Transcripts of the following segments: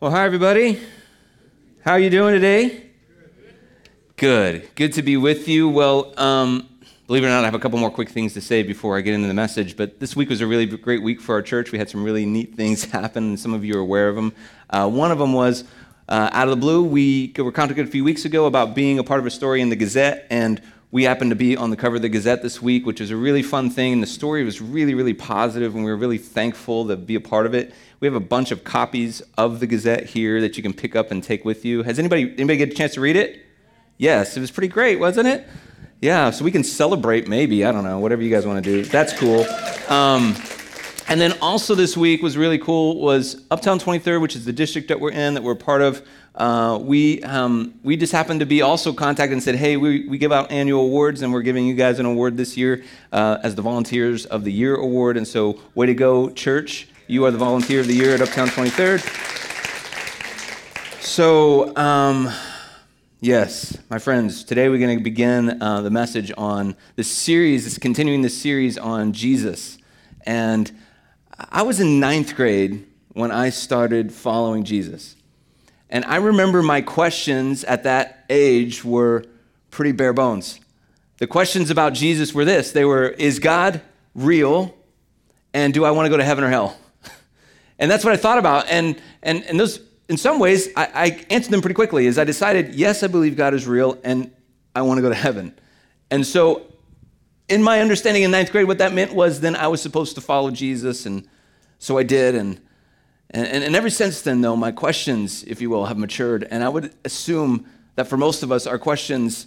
Well, hi, everybody. How are you doing today? Good. Good to be with you. Well, um, believe it or not, I have a couple more quick things to say before I get into the message. But this week was a really great week for our church. We had some really neat things happen, and some of you are aware of them. Uh, one of them was uh, out of the blue. We were contacted a few weeks ago about being a part of a story in the Gazette, and we happened to be on the cover of the Gazette this week, which was a really fun thing. And the story was really, really positive, and we were really thankful to be a part of it. We have a bunch of copies of the Gazette here that you can pick up and take with you. Has anybody anybody get a chance to read it? Yes, it was pretty great, wasn't it? Yeah, so we can celebrate maybe. I don't know, whatever you guys want to do. That's cool. Um, and then also this week was really cool was Uptown 23rd, which is the district that we're in, that we're part of. Uh, we, um, we just happened to be also contacted and said, hey, we, we give out annual awards, and we're giving you guys an award this year uh, as the Volunteers of the Year award. And so, way to go, church. You are the volunteer of the year at Uptown 23rd. So, um, yes, my friends, today we're going to begin uh, the message on this series, this continuing the series on Jesus. And I was in ninth grade when I started following Jesus. And I remember my questions at that age were pretty bare bones. The questions about Jesus were this they were, Is God real? And do I want to go to heaven or hell? And that's what I thought about. And, and, and those, in some ways, I, I answered them pretty quickly as I decided, yes, I believe God is real and I want to go to heaven. And so, in my understanding in ninth grade, what that meant was then I was supposed to follow Jesus. And so I did. And, and, and ever since then, though, my questions, if you will, have matured. And I would assume that for most of us, our questions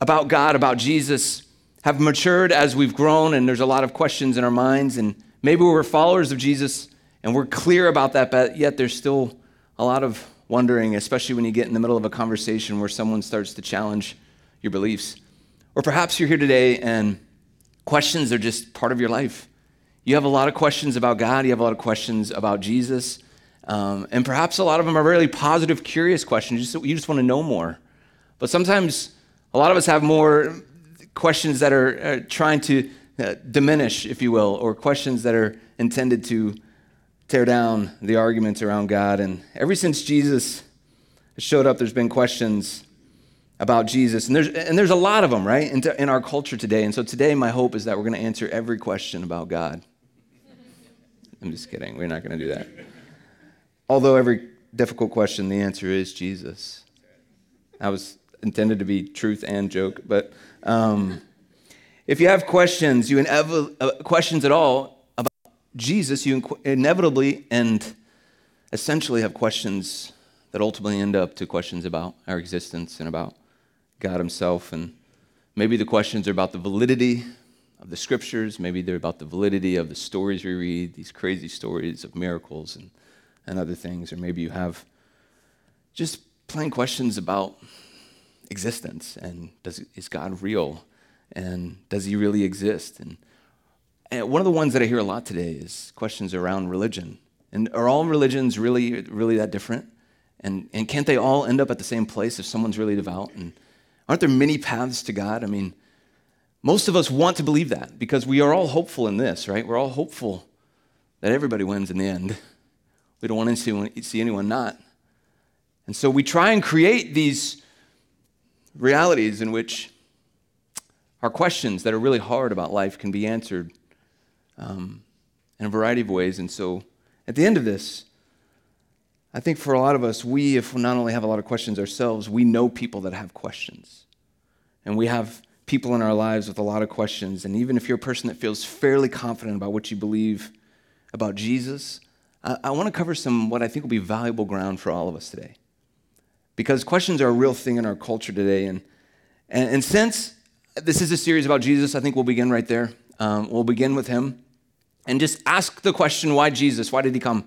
about God, about Jesus, have matured as we've grown. And there's a lot of questions in our minds. And maybe we're followers of Jesus and we're clear about that, but yet there's still a lot of wondering, especially when you get in the middle of a conversation where someone starts to challenge your beliefs. Or perhaps you're here today and questions are just part of your life. You have a lot of questions about God, you have a lot of questions about Jesus, um, and perhaps a lot of them are really positive, curious questions. You just, you just want to know more. But sometimes a lot of us have more questions that are, are trying to uh, diminish, if you will, or questions that are intended to tear down the arguments around God. And ever since Jesus showed up, there's been questions about Jesus. And there's, and there's a lot of them, right, in, in our culture today. And so today, my hope is that we're going to answer every question about God. I'm just kidding. We're not going to do that. Although every difficult question, the answer is Jesus. That was intended to be truth and joke. But um, if you have questions, you inev- uh, questions at all, about Jesus, you inevitably and essentially have questions that ultimately end up to questions about our existence and about God Himself. And maybe the questions are about the validity of the scriptures, maybe they're about the validity of the stories we read, these crazy stories of miracles and, and other things. Or maybe you have just plain questions about existence and does, is God real? And does He really exist? And and one of the ones that I hear a lot today is questions around religion. And are all religions really, really that different? And, and can't they all end up at the same place if someone's really devout? And aren't there many paths to God? I mean, most of us want to believe that because we are all hopeful in this, right? We're all hopeful that everybody wins in the end. We don't want to see anyone not. And so we try and create these realities in which our questions that are really hard about life can be answered um, in a variety of ways. And so at the end of this, I think for a lot of us, we, if we not only have a lot of questions ourselves, we know people that have questions. And we have people in our lives with a lot of questions. And even if you're a person that feels fairly confident about what you believe about Jesus, I, I want to cover some what I think will be valuable ground for all of us today. Because questions are a real thing in our culture today. And, and, and since this is a series about Jesus, I think we'll begin right there. Um, we'll begin with him and just ask the question why Jesus? Why did he come?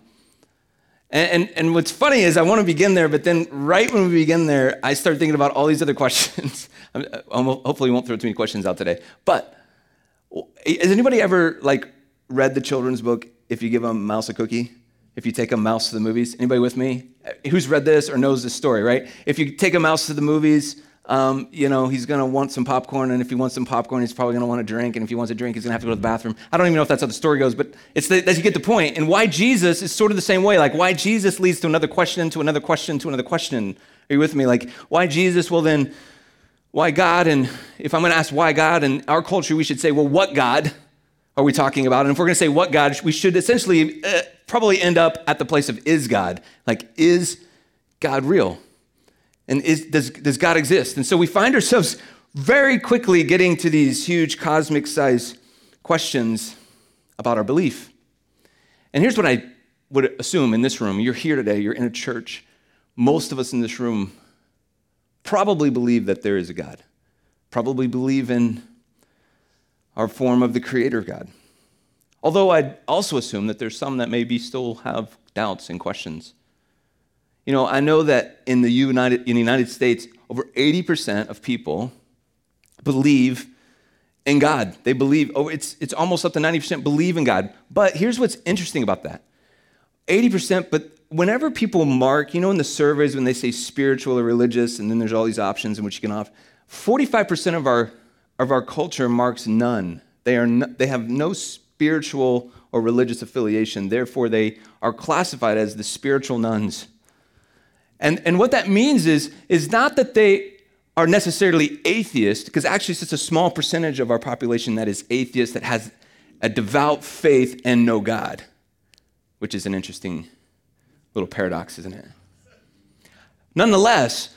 And, and, and, what's funny is I want to begin there, but then right when we begin there, I start thinking about all these other questions. Uh, hopefully, we won't throw too many questions out today. But has anybody ever like read the children's book? If you give a mouse a cookie, if you take a mouse to the movies, anybody with me? Uh, who's read this or knows this story? Right? If you take a mouse to the movies, um, you know, he's going to want some popcorn, and if he wants some popcorn, he's probably going to want a drink, and if he wants a drink, he's going to have to go to the bathroom. I don't even know if that's how the story goes, but it's the, that you get the point. And why Jesus is sort of the same way. Like why Jesus leads to another question, to another question, to another question. Are you with me? Like why Jesus? Well, then, why God? And if I'm going to ask why God in our culture, we should say, well, what God are we talking about? And if we're going to say what God, we should essentially uh, probably end up at the place of is God. Like, is God real? And is, does, does God exist? And so we find ourselves very quickly getting to these huge cosmic size questions about our belief. And here's what I would assume in this room you're here today, you're in a church. Most of us in this room probably believe that there is a God, probably believe in our form of the creator God. Although I'd also assume that there's some that maybe still have doubts and questions. You know, I know that in the United, in the United States, over 80% of people believe in God. They believe, oh, it's, it's almost up to 90% believe in God. But here's what's interesting about that 80%, but whenever people mark, you know, in the surveys when they say spiritual or religious, and then there's all these options in which you can off, 45% of our, of our culture marks none. They, are no, they have no spiritual or religious affiliation. Therefore, they are classified as the spiritual nones. And, and what that means is, is not that they are necessarily atheist, because actually it's just a small percentage of our population that is atheist, that has a devout faith and no God, which is an interesting little paradox, isn't it? Nonetheless,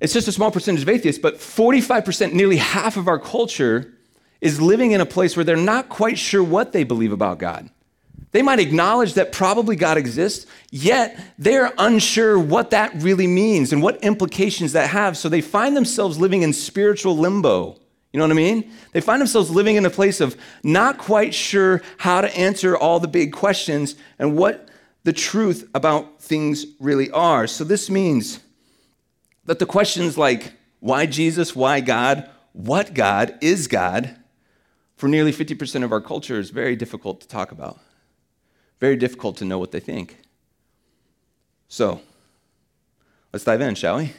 it's just a small percentage of atheists, but 45%, nearly half of our culture, is living in a place where they're not quite sure what they believe about God. They might acknowledge that probably God exists, yet they're unsure what that really means and what implications that have. So they find themselves living in spiritual limbo. You know what I mean? They find themselves living in a place of not quite sure how to answer all the big questions and what the truth about things really are. So this means that the questions like why Jesus, why God, what God is God, for nearly 50% of our culture is very difficult to talk about very difficult to know what they think. So, let's dive in, shall we?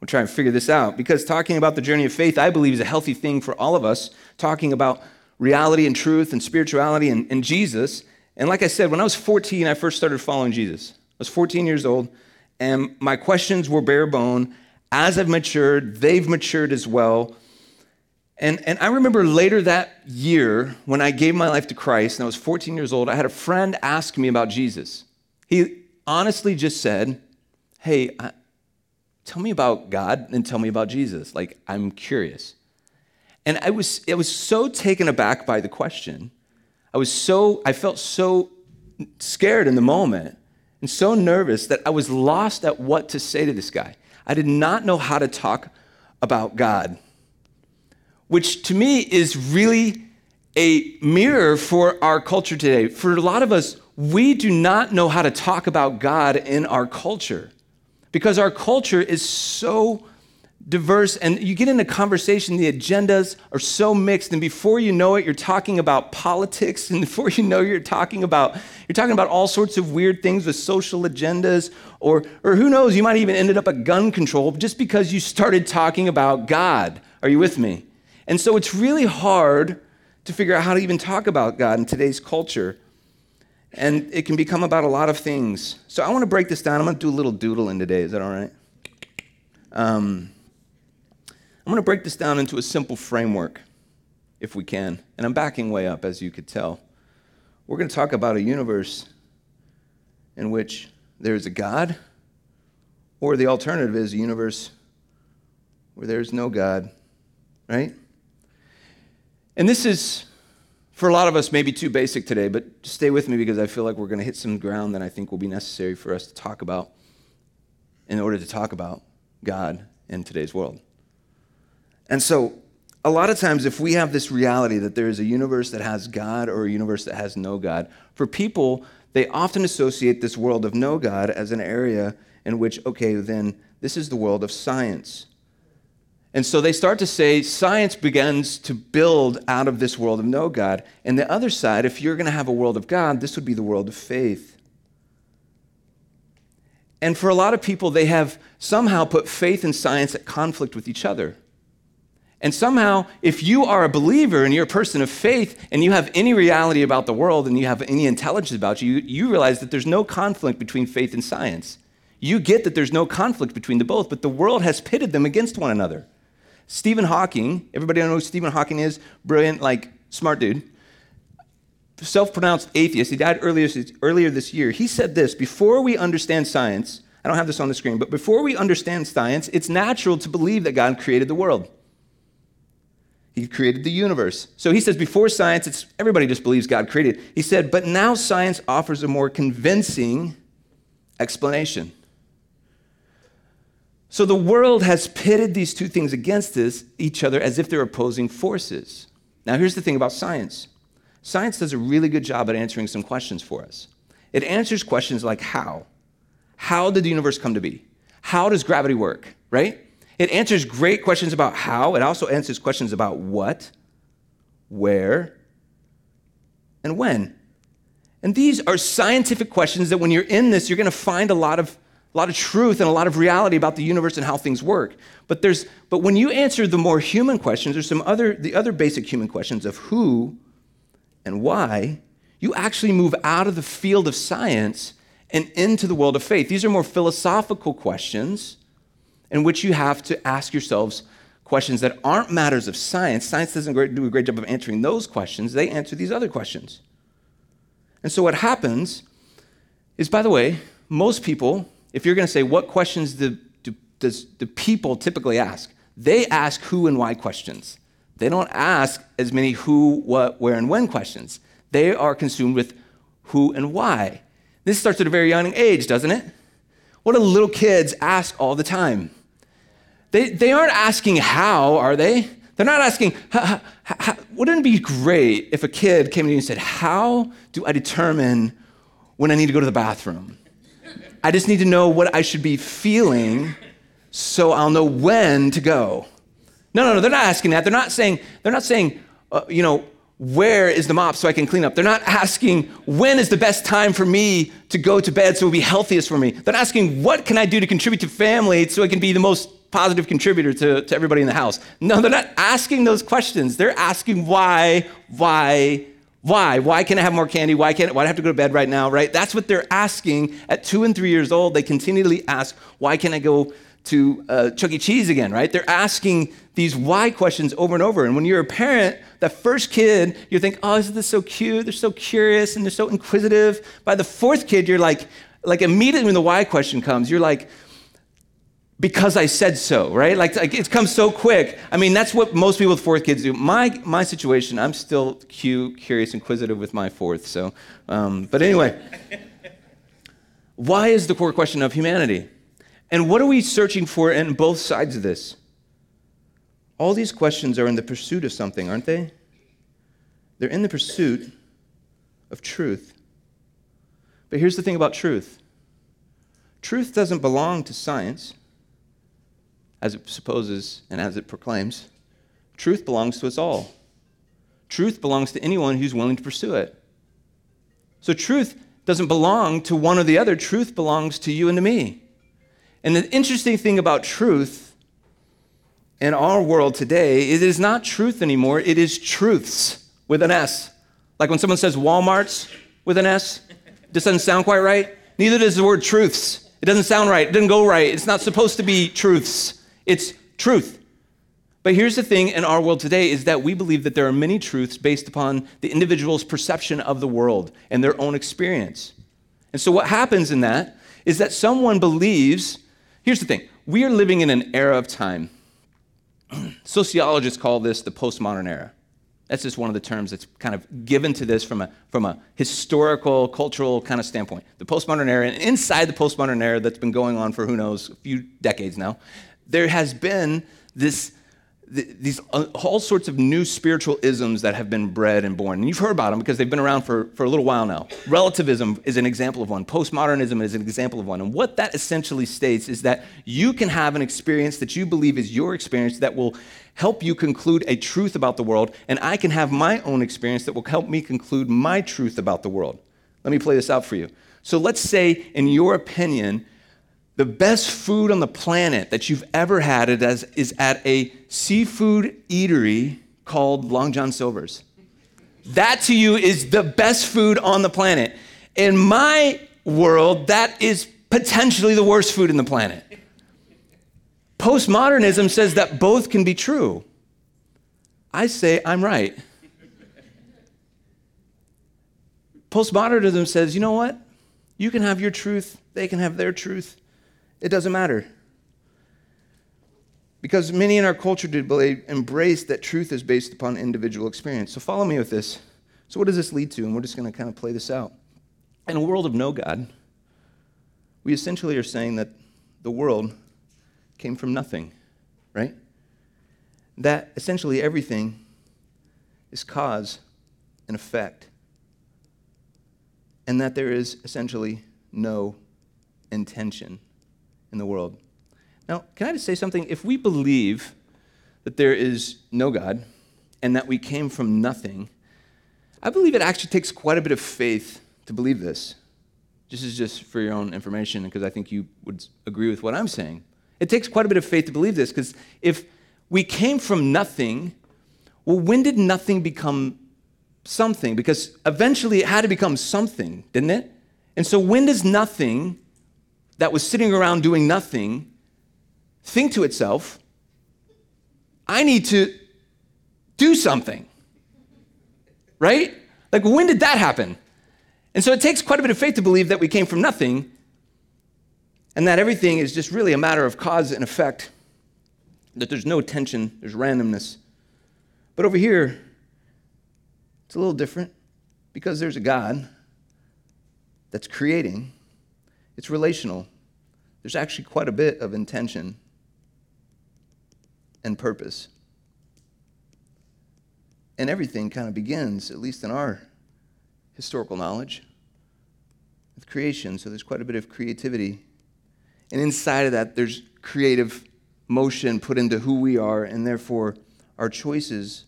We'll try and figure this out because talking about the journey of faith, I believe, is a healthy thing for all of us. Talking about reality and truth and spirituality and, and Jesus. And like I said, when I was 14, I first started following Jesus. I was 14 years old, and my questions were bare bone. As I've matured, they've matured as well. And, and I remember later that year when I gave my life to Christ and I was 14 years old, I had a friend ask me about Jesus. He honestly just said, Hey, I, tell me about God and tell me about Jesus. Like, I'm curious. And I was, I was so taken aback by the question. I was so, I felt so scared in the moment and so nervous that I was lost at what to say to this guy. I did not know how to talk about God which to me is really a mirror for our culture today. For a lot of us, we do not know how to talk about God in our culture because our culture is so diverse and you get into conversation the agendas are so mixed and before you know it you're talking about politics and before you know you're talking about you're talking about all sorts of weird things with social agendas or or who knows you might even ended up at gun control just because you started talking about God are you with me and so it's really hard to figure out how to even talk about God in today's culture. And it can become about a lot of things. So I want to break this down. I'm going to do a little doodling today. Is that all right? Um, I'm going to break this down into a simple framework, if we can. And I'm backing way up, as you could tell. We're going to talk about a universe in which there is a God, or the alternative is a universe where there is no God, right? And this is, for a lot of us, maybe too basic today, but stay with me because I feel like we're going to hit some ground that I think will be necessary for us to talk about in order to talk about God in today's world. And so, a lot of times, if we have this reality that there is a universe that has God or a universe that has no God, for people, they often associate this world of no God as an area in which, okay, then this is the world of science. And so they start to say science begins to build out of this world of no God. And the other side, if you're going to have a world of God, this would be the world of faith. And for a lot of people, they have somehow put faith and science at conflict with each other. And somehow, if you are a believer and you're a person of faith and you have any reality about the world and you have any intelligence about you, you realize that there's no conflict between faith and science. You get that there's no conflict between the both, but the world has pitted them against one another. Stephen Hawking, everybody know who Stephen Hawking is? Brilliant, like, smart dude. Self pronounced atheist. He died earlier, earlier this year. He said this Before we understand science, I don't have this on the screen, but before we understand science, it's natural to believe that God created the world. He created the universe. So he says, before science, it's everybody just believes God created. He said, but now science offers a more convincing explanation. So the world has pitted these two things against this, each other as if they're opposing forces. Now, here's the thing about science science does a really good job at answering some questions for us. It answers questions like how? How did the universe come to be? How does gravity work, right? It answers great questions about how. It also answers questions about what, where, and when. And these are scientific questions that when you're in this, you're going to find a lot of a lot of truth and a lot of reality about the universe and how things work. But there's but when you answer the more human questions, there's some other the other basic human questions of who and why, you actually move out of the field of science and into the world of faith. These are more philosophical questions in which you have to ask yourselves questions that aren't matters of science. Science doesn't do a great job of answering those questions, they answer these other questions. And so, what happens is, by the way, most people if you're going to say, what questions do, do, does, do people typically ask? They ask who and why questions. They don't ask as many who, what, where, and when questions. They are consumed with who and why. This starts at a very young age, doesn't it? What do little kids ask all the time? They, they aren't asking how, are they? They're not asking, wouldn't it be great if a kid came to you and said, How do I determine when I need to go to the bathroom? I just need to know what I should be feeling so I'll know when to go. No, no, no, they're not asking that. They're not saying, they're not saying, uh, you know, where is the mop so I can clean up? They're not asking when is the best time for me to go to bed so it'll be healthiest for me. They're asking what can I do to contribute to family so I can be the most positive contributor to, to everybody in the house. No, they're not asking those questions. They're asking why, why, why? Why can't I have more candy? Why can't why do I have to go to bed right now? Right? That's what they're asking at two and three years old. They continually ask, why can't I go to uh, Chuck E. Cheese again? Right? They're asking these why questions over and over. And when you're a parent, that first kid, you think, oh, isn't this so cute? They're so curious and they're so inquisitive. By the fourth kid, you're like, like immediately when the why question comes, you're like, because I said so, right? Like, like it comes so quick. I mean, that's what most people with fourth kids do. My my situation, I'm still cute, curious, inquisitive with my fourth. So, um, but anyway, why is the core question of humanity, and what are we searching for in both sides of this? All these questions are in the pursuit of something, aren't they? They're in the pursuit of truth. But here's the thing about truth. Truth doesn't belong to science as it supposes and as it proclaims, truth belongs to us all. Truth belongs to anyone who's willing to pursue it. So truth doesn't belong to one or the other, truth belongs to you and to me. And the interesting thing about truth in our world today, it is not truth anymore, it is truths with an S. Like when someone says Walmarts with an S, this doesn't sound quite right. Neither does the word truths. It doesn't sound right. It doesn't go right. It's not supposed to be truths. It's truth. But here's the thing in our world today is that we believe that there are many truths based upon the individual's perception of the world and their own experience. And so what happens in that is that someone believes, here's the thing, we are living in an era of time. Sociologists call this the postmodern era. That's just one of the terms that's kind of given to this from a, from a historical, cultural kind of standpoint. The postmodern era, and inside the postmodern era that's been going on for who knows, a few decades now, there has been this these uh, all sorts of new spiritual isms that have been bred and born. And you've heard about them because they've been around for, for a little while now. Relativism is an example of one. Postmodernism is an example of one. And what that essentially states is that you can have an experience that you believe is your experience that will help you conclude a truth about the world, and I can have my own experience that will help me conclude my truth about the world. Let me play this out for you. So let's say, in your opinion, the best food on the planet that you've ever had is at a seafood eatery called Long John Silver's. That to you is the best food on the planet. In my world, that is potentially the worst food in the planet. Postmodernism says that both can be true. I say I'm right. Postmodernism says, you know what? You can have your truth, they can have their truth. It doesn't matter. Because many in our culture believe, embrace that truth is based upon individual experience. So follow me with this. So, what does this lead to? And we're just going to kind of play this out. In a world of no God, we essentially are saying that the world came from nothing, right? That essentially everything is cause and effect, and that there is essentially no intention in the world. Now, can I just say something? If we believe that there is no God and that we came from nothing, I believe it actually takes quite a bit of faith to believe this. This is just for your own information because I think you would agree with what I'm saying. It takes quite a bit of faith to believe this because if we came from nothing, well, when did nothing become something? Because eventually it had to become something, didn't it? And so when does nothing that was sitting around doing nothing think to itself, I need to do something? Right? Like, when did that happen? And so it takes quite a bit of faith to believe that we came from nothing and that everything is just really a matter of cause and effect, that there's no tension, there's randomness. But over here, it's a little different because there's a God that's creating it's relational. There's actually quite a bit of intention and purpose. And everything kind of begins, at least in our historical knowledge, with creation. So there's quite a bit of creativity. And inside of that, there's creative motion put into who we are, and therefore our choices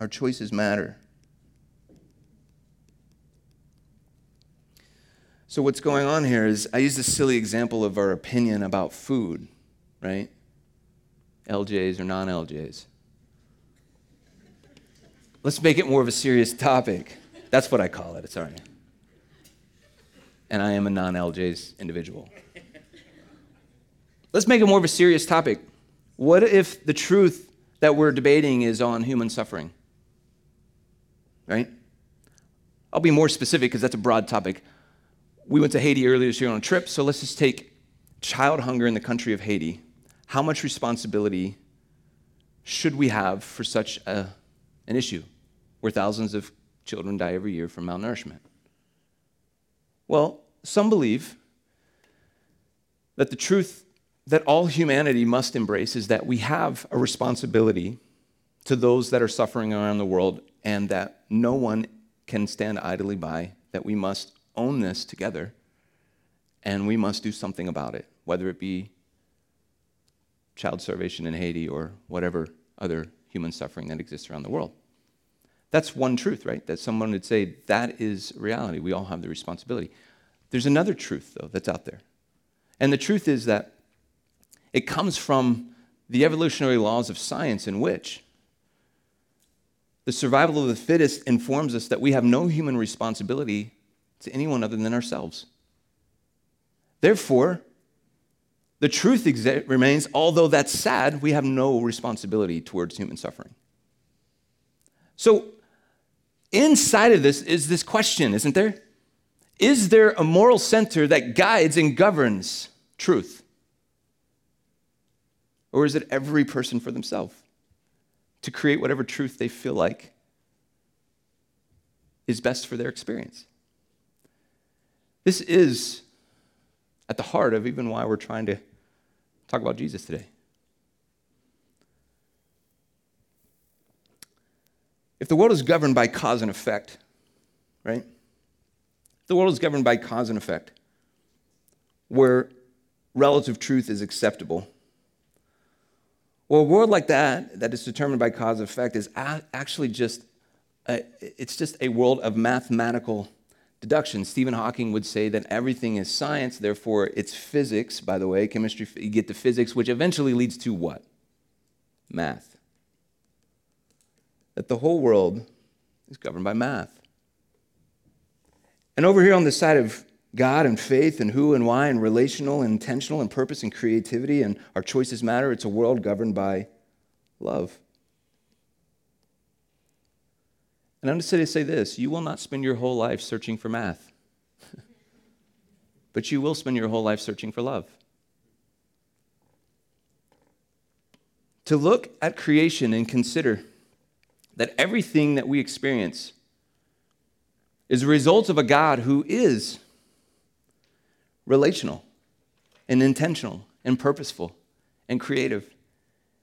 our choices matter. So, what's going on here is I use this silly example of our opinion about food, right? LJs or non LJs. Let's make it more of a serious topic. That's what I call it. Right. And I am a non LJs individual. Let's make it more of a serious topic. What if the truth that we're debating is on human suffering? Right? I'll be more specific because that's a broad topic we went to Haiti earlier this year on a trip, so let's just take child hunger in the country of Haiti. How much responsibility should we have for such a, an issue where thousands of children die every year from malnourishment? Well, some believe that the truth that all humanity must embrace is that we have a responsibility to those that are suffering around the world and that no one can stand idly by, that we must own this together, and we must do something about it, whether it be child starvation in Haiti or whatever other human suffering that exists around the world. That's one truth, right? That someone would say that is reality. We all have the responsibility. There's another truth, though, that's out there. And the truth is that it comes from the evolutionary laws of science, in which the survival of the fittest informs us that we have no human responsibility to anyone other than ourselves. Therefore, the truth exa- remains although that's sad, we have no responsibility towards human suffering. So, inside of this is this question, isn't there? Is there a moral center that guides and governs truth? Or is it every person for themselves to create whatever truth they feel like is best for their experience? This is at the heart of even why we're trying to talk about Jesus today. If the world is governed by cause and effect, right? The world is governed by cause and effect, where relative truth is acceptable. Well, a world like that, that is determined by cause and effect, is actually just a, it's just a world of mathematical deduction. Stephen Hawking would say that everything is science, therefore it's physics, by the way, chemistry, you get to physics, which eventually leads to what? Math. That the whole world is governed by math. And over here on the side of God and faith and who and why and relational and intentional and purpose and creativity and our choices matter, it's a world governed by love. And I'm just going to say this you will not spend your whole life searching for math, but you will spend your whole life searching for love. To look at creation and consider that everything that we experience is a result of a God who is relational and intentional and purposeful and creative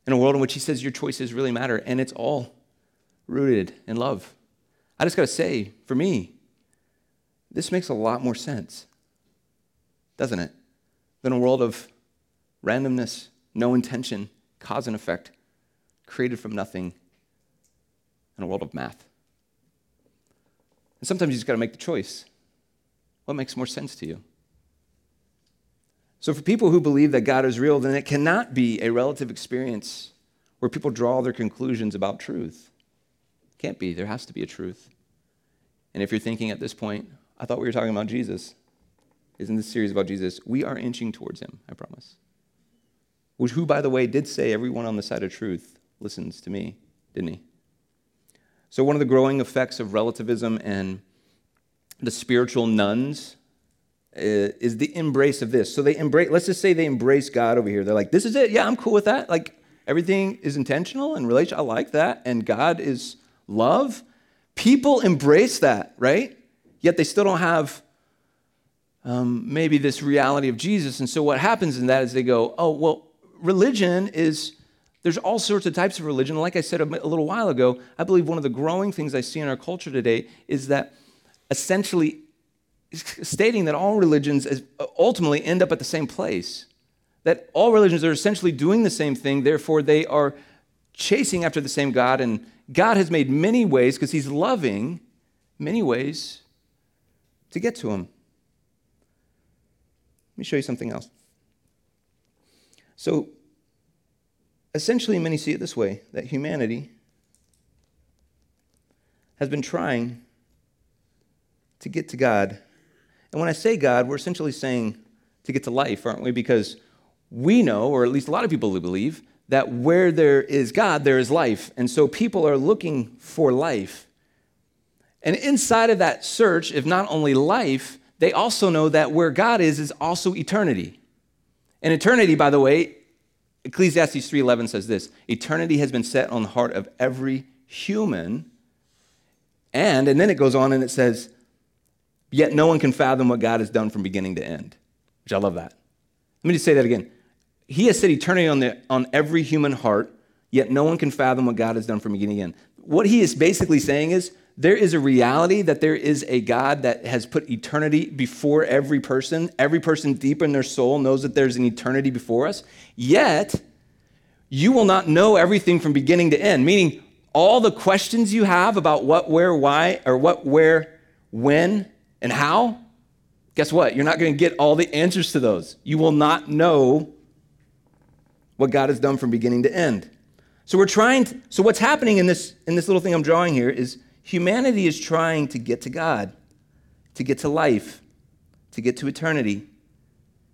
in a world in which He says your choices really matter and it's all rooted in love. I just got to say, for me, this makes a lot more sense, doesn't it? Than a world of randomness, no intention, cause and effect, created from nothing, and a world of math. And sometimes you just got to make the choice. What makes more sense to you? So, for people who believe that God is real, then it cannot be a relative experience where people draw their conclusions about truth. Can't be. There has to be a truth. And if you're thinking at this point, I thought we were talking about Jesus. Isn't this series about Jesus? We are inching towards him, I promise. Which, who, by the way, did say everyone on the side of truth listens to me, didn't he? So, one of the growing effects of relativism and the spiritual nones uh, is the embrace of this. So, they embrace, let's just say they embrace God over here. They're like, this is it. Yeah, I'm cool with that. Like, everything is intentional and relational. I like that. And God is love. People embrace that, right? Yet they still don't have um, maybe this reality of Jesus. And so what happens in that is they go, oh, well, religion is, there's all sorts of types of religion. Like I said a, little while ago, I believe one of the growing things I see in our culture today is that essentially stating that all religions ultimately end up at the same place. That all religions are essentially doing the same thing, therefore, they are chasing after the same God, and God has made many ways, because He's loving, many ways to get to Him. Let me show you something else. So, essentially, many see it this way that humanity has been trying to get to God. And when I say God, we're essentially saying to get to life, aren't we? Because we know, or at least a lot of people believe, that where there is God, there is life. And so people are looking for life. And inside of that search, if not only life, they also know that where God is is also eternity. And eternity, by the way, Ecclesiastes 3:11 says this, eternity has been set on the heart of every human. And and then it goes on and it says, yet no one can fathom what God has done from beginning to end. Which I love that. Let me just say that again. He has set eternity on, the, on every human heart, yet no one can fathom what God has done from beginning to end. What he is basically saying is there is a reality that there is a God that has put eternity before every person. Every person deep in their soul knows that there's an eternity before us. Yet, you will not know everything from beginning to end, meaning all the questions you have about what, where, why, or what, where, when, and how, guess what? You're not going to get all the answers to those. You will not know what God has done from beginning to end. So we're trying to, so what's happening in this in this little thing I'm drawing here is humanity is trying to get to God, to get to life, to get to eternity.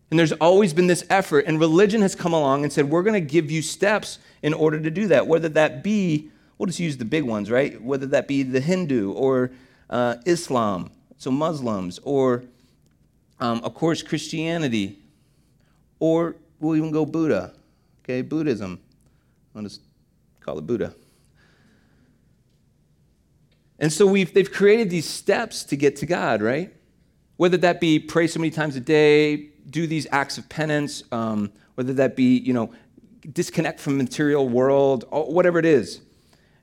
And there's always been this effort, and religion has come along and said, We're going to give you steps in order to do that. Whether that be, we'll just use the big ones, right? Whether that be the Hindu or uh, Islam, so Muslims, or um, of course Christianity, or we'll even go Buddha, Okay, Buddhism. I'll just call it Buddha. And so we've, they've created these steps to get to God, right? Whether that be pray so many times a day, do these acts of penance, um, whether that be, you know, disconnect from material world, whatever it is.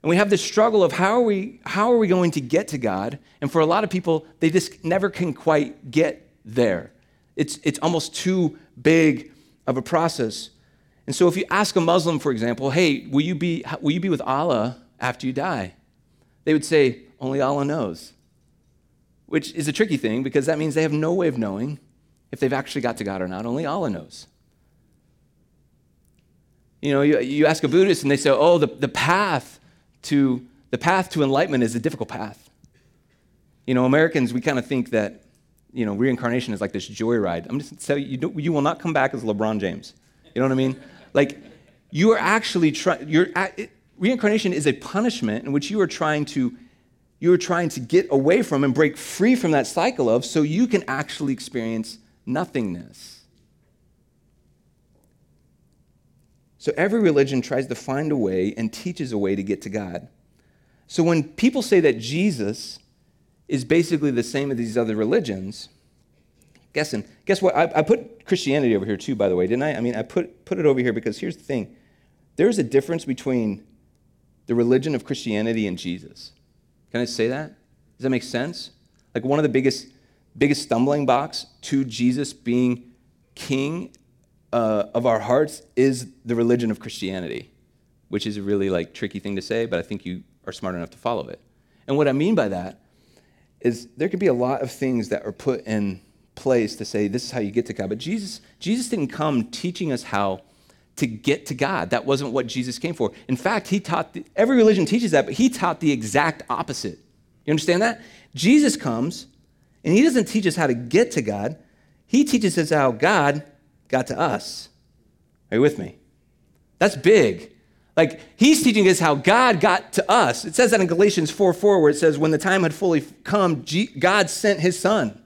And we have this struggle of how are we how are we going to get to God? And for a lot of people, they just never can quite get there. It's it's almost too big of a process. And so if you ask a Muslim, for example, hey, will you be, will you be with Allah after you die? They would say, only Allah knows. which is a tricky thing because that means they have no way of knowing if they've actually got to God or not. Only Allah knows. You know, you, you ask a Buddhist and they say, oh, the, the path to the path to enlightenment is a difficult path. You know, Americans, we kind of think that, you know, reincarnation is like this joyride. I'm just tell you, you, you will not come back as LeBron James. You know what I mean? Like, you are actually trying, you're, reincarnation is a punishment in which you are trying to, you are trying to get away from and break free from that cycle of so you can actually experience nothingness. So every religion tries to find a way and teaches a way to get to God. So when people say that Jesus is basically the same as these other religions, guessing, guess what? I, I, put Christianity over here too, by the way, didn't I? I mean, I put, put it over here because here's the thing there's a difference between the religion of Christianity and Jesus. Can I say that? Does that make sense? Like one of the biggest, biggest stumbling blocks to Jesus being king uh, of our hearts is the religion of Christianity, which is a really like tricky thing to say, but I think you are smart enough to follow it. And what I mean by that is there can be a lot of things that are put in place to say this is how you get to God. But Jesus, Jesus didn't come teaching us how to get to God. That wasn't what Jesus came for. In fact, he taught the, every religion teaches that, but he taught the exact opposite. You understand that? Jesus comes and he doesn't teach us how to get to God. He teaches us how God got to us. Are you with me? That's big. Like he's teaching us how God got to us. It says that in Galatians 4 4, where it says, When the time had fully come, God sent his son.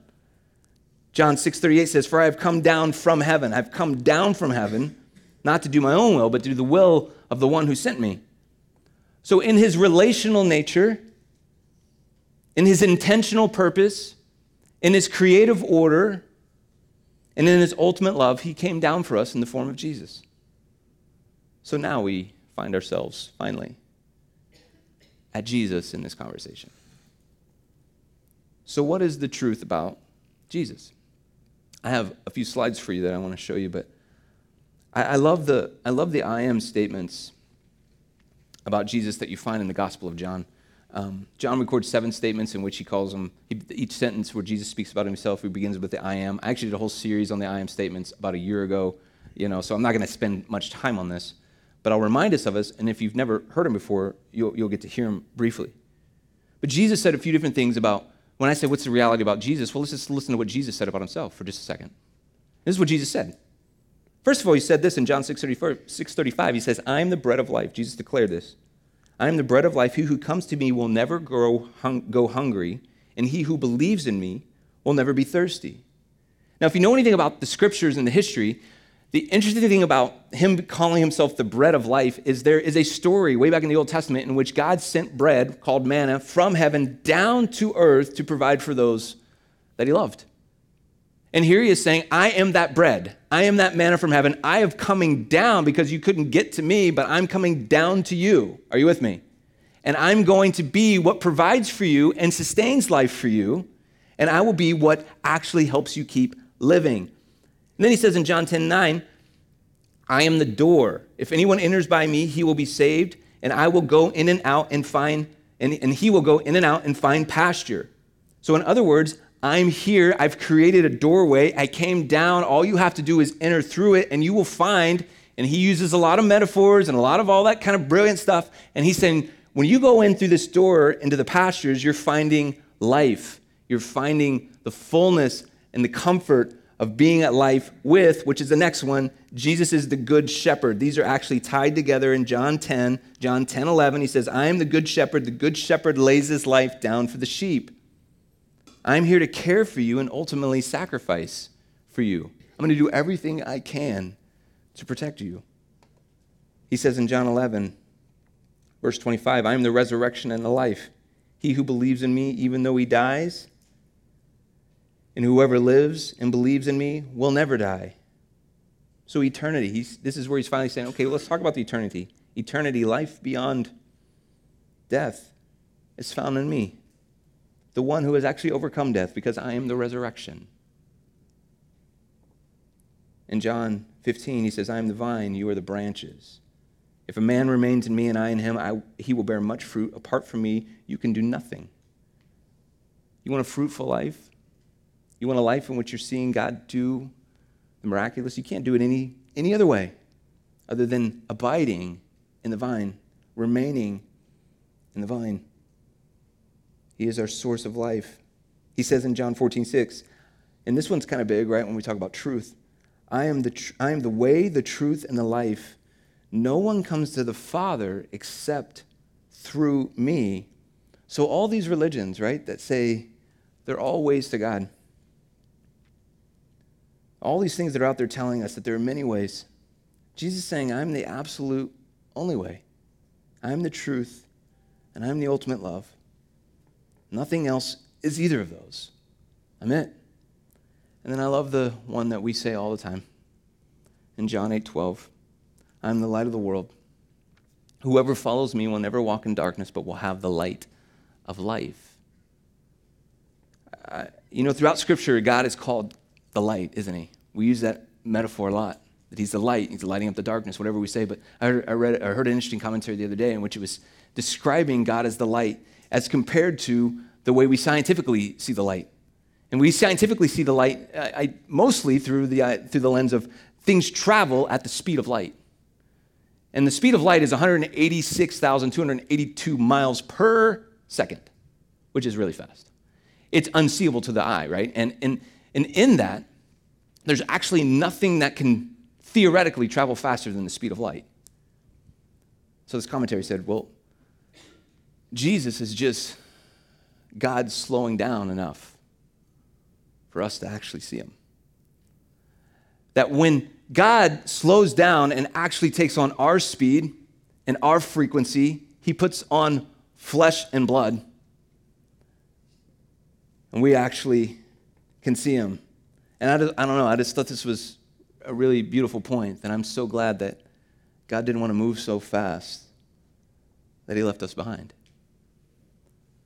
John 6 38 says, For I have come down from heaven. I've come down from heaven, not to do my own will, but to do the will of the one who sent me. So, in his relational nature, in his intentional purpose, in his creative order, and in his ultimate love, he came down for us in the form of Jesus. So now we find ourselves finally at Jesus in this conversation. So, what is the truth about Jesus? I have a few slides for you that I want to show you, but I, I, love the, I love the I am statements about Jesus that you find in the Gospel of John. Um, John records seven statements in which he calls them, he, each sentence where Jesus speaks about himself, he begins with the I am. I actually did a whole series on the I am statements about a year ago, you know, so I'm not going to spend much time on this but I'll remind us of us, and if you've never heard him before, you'll, you'll get to hear him briefly. But Jesus said a few different things about, when I say what's the reality about Jesus, well, let's just listen to what Jesus said about himself for just a second. This is what Jesus said. First of all, he said this in John 6.35. He says, I am the bread of life. Jesus declared this. I am the bread of life. He who comes to me will never grow hung- go hungry, and he who believes in me will never be thirsty. Now, if you know anything about the scriptures and the history, the interesting thing about him calling himself the bread of life is there is a story way back in the Old Testament in which God sent bread called manna from heaven down to earth to provide for those that he loved. And here he is saying, I am that bread. I am that manna from heaven. I am coming down because you couldn't get to me, but I'm coming down to you. Are you with me? And I'm going to be what provides for you and sustains life for you. And I will be what actually helps you keep living. And then he says in John 10 9, I am the door. If anyone enters by me, he will be saved, and I will go in and out and find, and, and he will go in and out and find pasture. So, in other words, I'm here. I've created a doorway. I came down. All you have to do is enter through it, and you will find. And he uses a lot of metaphors and a lot of all that kind of brilliant stuff. And he's saying, when you go in through this door into the pastures, you're finding life. You're finding the fullness and the comfort of being at life with, which is the next one, Jesus is the good shepherd. These are actually tied together in John 10, John 10, 11. He says, I am the good shepherd. The good shepherd lays his life down for the sheep. I'm here to care for you and ultimately sacrifice for you. I'm going to do everything I can to protect you. He says in John 11, verse 25, I am the resurrection and the life. He who believes in me, even though he dies, and whoever lives and believes in me will never die. So, eternity, he's, this is where he's finally saying, okay, well, let's talk about the eternity. Eternity, life beyond death, is found in me, the one who has actually overcome death, because I am the resurrection. In John 15, he says, I am the vine, you are the branches. If a man remains in me and I in him, I, he will bear much fruit. Apart from me, you can do nothing. You want a fruitful life? You want a life in which you're seeing God do the miraculous? You can't do it any, any other way other than abiding in the vine, remaining in the vine. He is our source of life. He says in John 14, 6, and this one's kind of big, right, when we talk about truth. I am the, tr- I am the way, the truth, and the life. No one comes to the Father except through me. So, all these religions, right, that say they're all ways to God, all these things that are out there telling us that there are many ways. Jesus is saying, I'm the absolute only way. I'm the truth, and I'm the ultimate love. Nothing else is either of those. I'm it. And then I love the one that we say all the time in John 8 12. I'm the light of the world. Whoever follows me will never walk in darkness, but will have the light of life. Uh, you know, throughout Scripture, God is called the light, isn't He? We use that metaphor a lot that He's the light, He's lighting up the darkness, whatever we say. But I heard, I read, I heard an interesting commentary the other day in which it was describing God as the light as compared to the way we scientifically see the light. And we scientifically see the light I, I, mostly through the, uh, through the lens of things travel at the speed of light. And the speed of light is 186,282 miles per second, which is really fast. It's unseeable to the eye, right? And, and, and in that, there's actually nothing that can theoretically travel faster than the speed of light. So this commentary said, well, Jesus is just God slowing down enough for us to actually see him. That when God slows down and actually takes on our speed and our frequency, he puts on flesh and blood. And we actually can see him. And I, just, I don't know, I just thought this was a really beautiful. And I'm so glad that God didn't want to move so fast that he left us behind.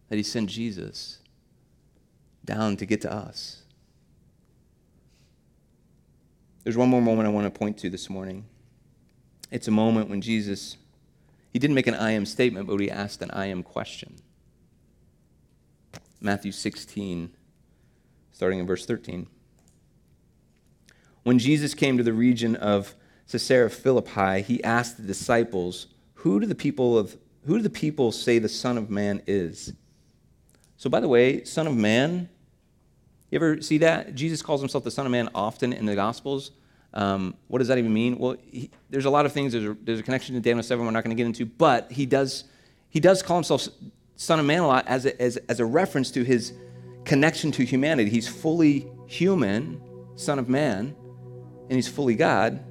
That he sent Jesus down to get to us. There's one more moment I want to point to this morning. It's a moment when Jesus, he didn't make an I am statement, but he asked an I am question. Matthew 16, starting in verse 13. When Jesus came to the region of Caesarea Philippi, he asked the disciples, Who do the people of who do the people say the Son of Man is? So by the way, Son of Man you ever see that? Jesus calls himself the Son of Man often in the Gospels. Um, what does that even mean? Well, he, there's a lot of things. There's a, there's a connection to Daniel 7 we're not going to get into, but he does, he does call himself Son of Man a lot as a, as, as a reference to his connection to humanity. He's fully human, Son of Man, and he's fully God,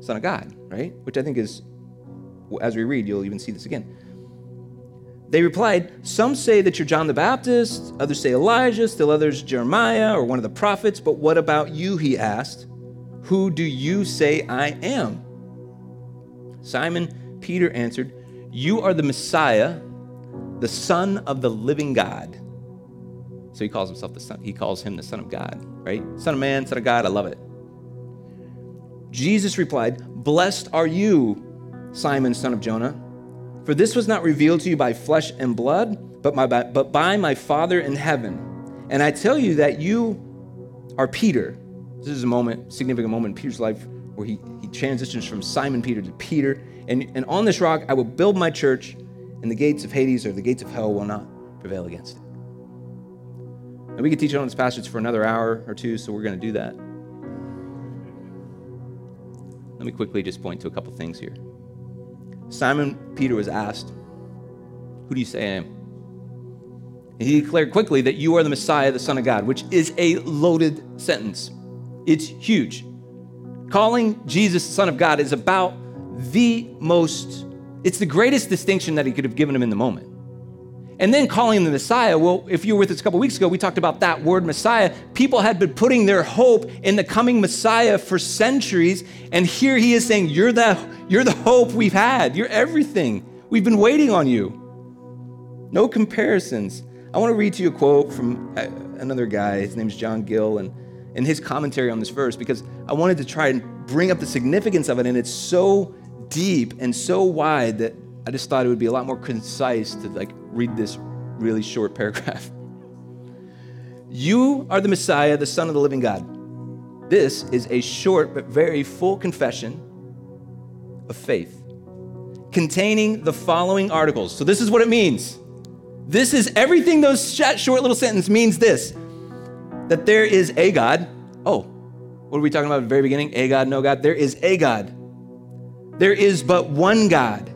Son of God, right? Which I think is, as we read, you'll even see this again. They replied, Some say that you're John the Baptist, others say Elijah, still others Jeremiah or one of the prophets. But what about you? He asked. Who do you say I am? Simon Peter answered, You are the Messiah, the Son of the living God. So he calls himself the Son, he calls him the Son of God, right? Son of man, Son of God, I love it. Jesus replied, Blessed are you, Simon, son of Jonah for this was not revealed to you by flesh and blood, but, my, but by my Father in heaven. And I tell you that you are Peter. This is a moment, significant moment in Peter's life where he, he transitions from Simon Peter to Peter. And, and on this rock I will build my church, and the gates of Hades or the gates of hell will not prevail against it. And we could teach on this passage for another hour or two, so we're going to do that. Let me quickly just point to a couple things here. Simon Peter was asked, Who do you say I am? And he declared quickly that you are the Messiah, the Son of God, which is a loaded sentence. It's huge. Calling Jesus the Son of God is about the most, it's the greatest distinction that he could have given him in the moment. And then calling the Messiah, well, if you were with us a couple weeks ago, we talked about that word Messiah. People had been putting their hope in the coming Messiah for centuries, and here he is saying, You're the, you're the hope we've had. You're everything. We've been waiting on you. No comparisons. I want to read to you a quote from uh, another guy. His name's John Gill, and, in his commentary on this verse, because I wanted to try and bring up the significance of it, and it's so deep and so wide that I just thought it would be a lot more concise to like read this really short paragraph. You are the Messiah, the Son of the living God. This is a short but very full confession of faith containing the following articles. So, this is what it means. This is everything those short little sentence means this that there is a God. Oh, what are we talking about at the very beginning? A God, no God. There is a God. There is but one God.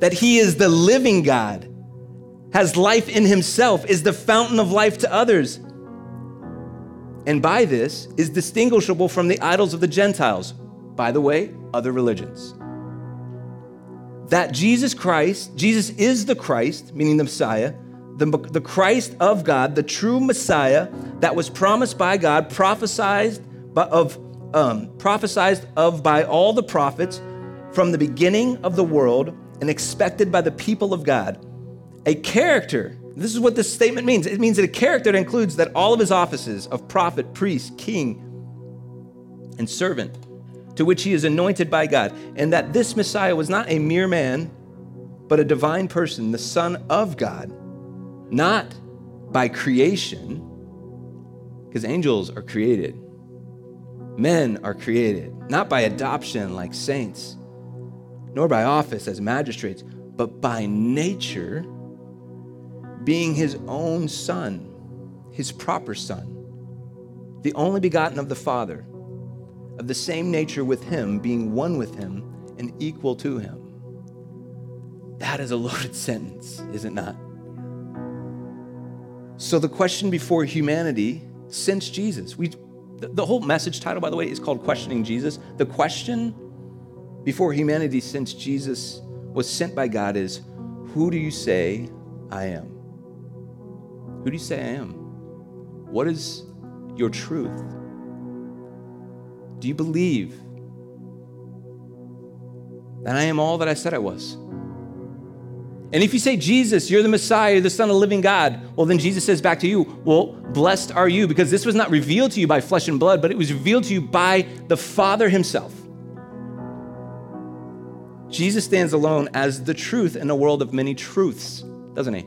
That He is the living God, has life in Himself, is the fountain of life to others. And by this is distinguishable from the idols of the Gentiles. By the way, other religions that Jesus Christ, Jesus is the Christ, meaning the Messiah, the, the Christ of God, the true Messiah that was promised by God, prophesied by, of, um, prophesied of by all the prophets from the beginning of the world and expected by the people of God. A character, this is what this statement means. It means that a character includes that all of his offices of prophet, priest, king, and servant to which he is anointed by God, and that this Messiah was not a mere man, but a divine person, the Son of God, not by creation, because angels are created, men are created, not by adoption like saints, nor by office as magistrates, but by nature, being his own Son, his proper Son, the only begotten of the Father of the same nature with him, being one with him and equal to him. That is a loaded sentence, is it not? So, the question before humanity since Jesus, we, the, the whole message title, by the way, is called Questioning Jesus. The question before humanity since Jesus was sent by God is Who do you say I am? Who do you say I am? What is your truth? Do you believe that I am all that I said I was? And if you say, Jesus, you're the Messiah, the Son of the living God, well, then Jesus says back to you, well, blessed are you, because this was not revealed to you by flesh and blood, but it was revealed to you by the Father Himself. Jesus stands alone as the truth in a world of many truths, doesn't He?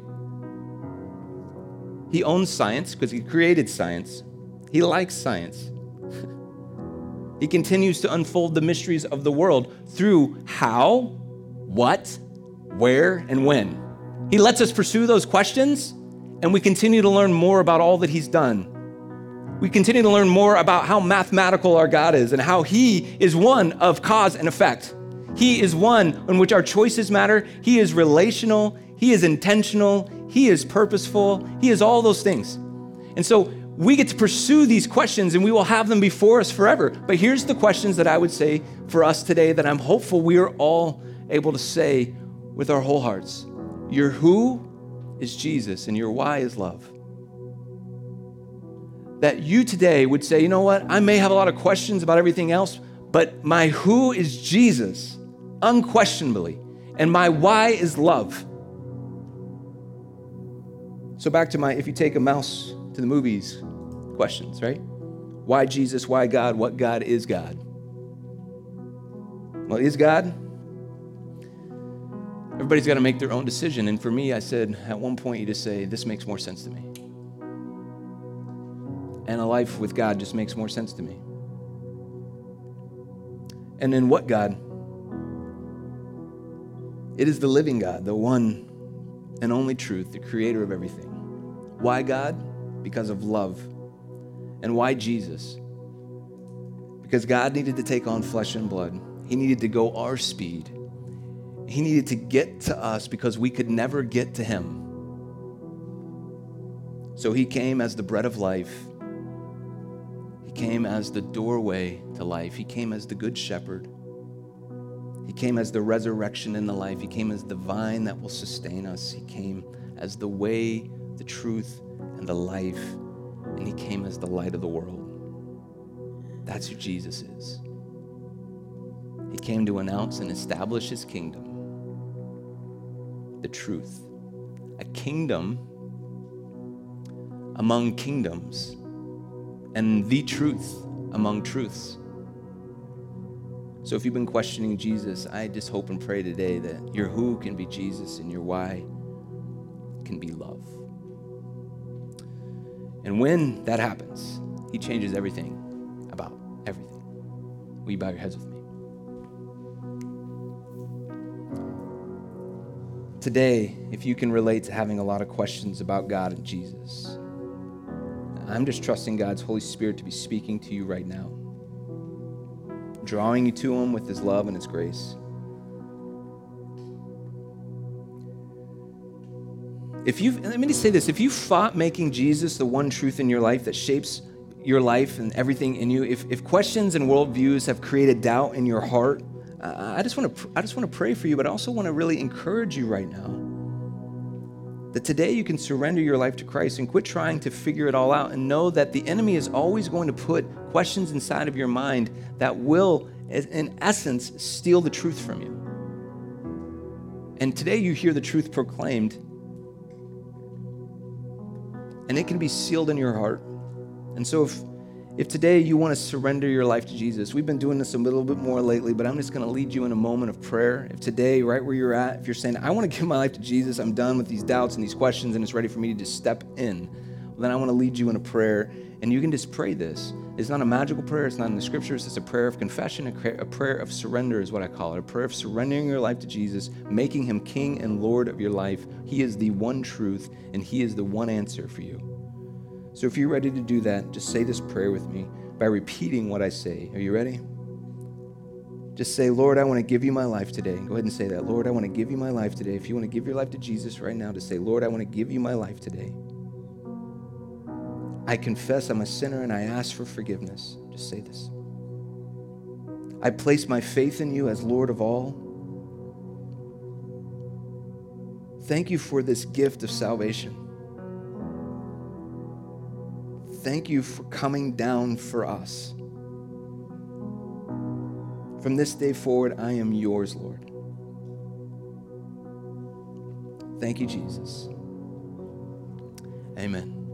He owns science because He created science, He likes science. He continues to unfold the mysteries of the world through how, what, where, and when. He lets us pursue those questions, and we continue to learn more about all that He's done. We continue to learn more about how mathematical our God is and how He is one of cause and effect. He is one in which our choices matter. He is relational. He is intentional. He is purposeful. He is all those things. And so we get to pursue these questions and we will have them before us forever. But here's the questions that I would say for us today that I'm hopeful we are all able to say with our whole hearts. Your who is Jesus and your why is love. That you today would say, you know what, I may have a lot of questions about everything else, but my who is Jesus, unquestionably, and my why is love. So, back to my if you take a mouse to the movies questions, right? Why Jesus? Why God? What God is God? Well, is God? Everybody's got to make their own decision. And for me, I said at one point, you just say, this makes more sense to me. And a life with God just makes more sense to me. And then what God? It is the living God, the one and only truth, the creator of everything. Why God? because of love. And why Jesus? Because God needed to take on flesh and blood. He needed to go our speed. He needed to get to us because we could never get to Him. So He came as the bread of life. He came as the doorway to life. He came as the good shepherd. He came as the resurrection in the life. He came as the vine that will sustain us. He came as the way, the truth, and the life, and he came as the light of the world. That's who Jesus is. He came to announce and establish his kingdom, the truth, a kingdom among kingdoms, and the truth among truths. So if you've been questioning Jesus, I just hope and pray today that your who can be Jesus and your why can be love. And when that happens, He changes everything about everything. Will you bow your heads with me? Today, if you can relate to having a lot of questions about God and Jesus, I'm just trusting God's Holy Spirit to be speaking to you right now, drawing you to Him with His love and His grace. If you let me just say this, if you fought making Jesus the one truth in your life that shapes your life and everything in you, if, if questions and worldviews have created doubt in your heart, uh, I just want to I just want to pray for you, but I also want to really encourage you right now that today you can surrender your life to Christ and quit trying to figure it all out and know that the enemy is always going to put questions inside of your mind that will, in essence, steal the truth from you. And today you hear the truth proclaimed, and it can be sealed in your heart. And so if if today you want to surrender your life to Jesus, we've been doing this a little bit more lately, but I'm just going to lead you in a moment of prayer. If today, right where you're at, if you're saying, I want to give my life to Jesus, I'm done with these doubts and these questions, and it's ready for me to just step in, well, then I want to lead you in a prayer, and you can just pray this. It's not a magical prayer, it's not in the scriptures, it's a prayer of confession, a prayer of surrender is what I call it, a prayer of surrendering your life to Jesus, making him king and Lord of your life. He is the one truth, and he is the one answer for you. So if you're ready to do that, just say this prayer with me by repeating what I say. Are you ready? Just say, Lord, I want to give you my life today. Go ahead and say that. Lord, I want to give you my life today. If you want to give your life to Jesus right now, to say, Lord, I want to give you my life today. I confess I'm a sinner and I ask for forgiveness. Just say this. I place my faith in you as Lord of all. Thank you for this gift of salvation thank you for coming down for us. From this day forward, I am yours, Lord. Thank you, Jesus. Amen.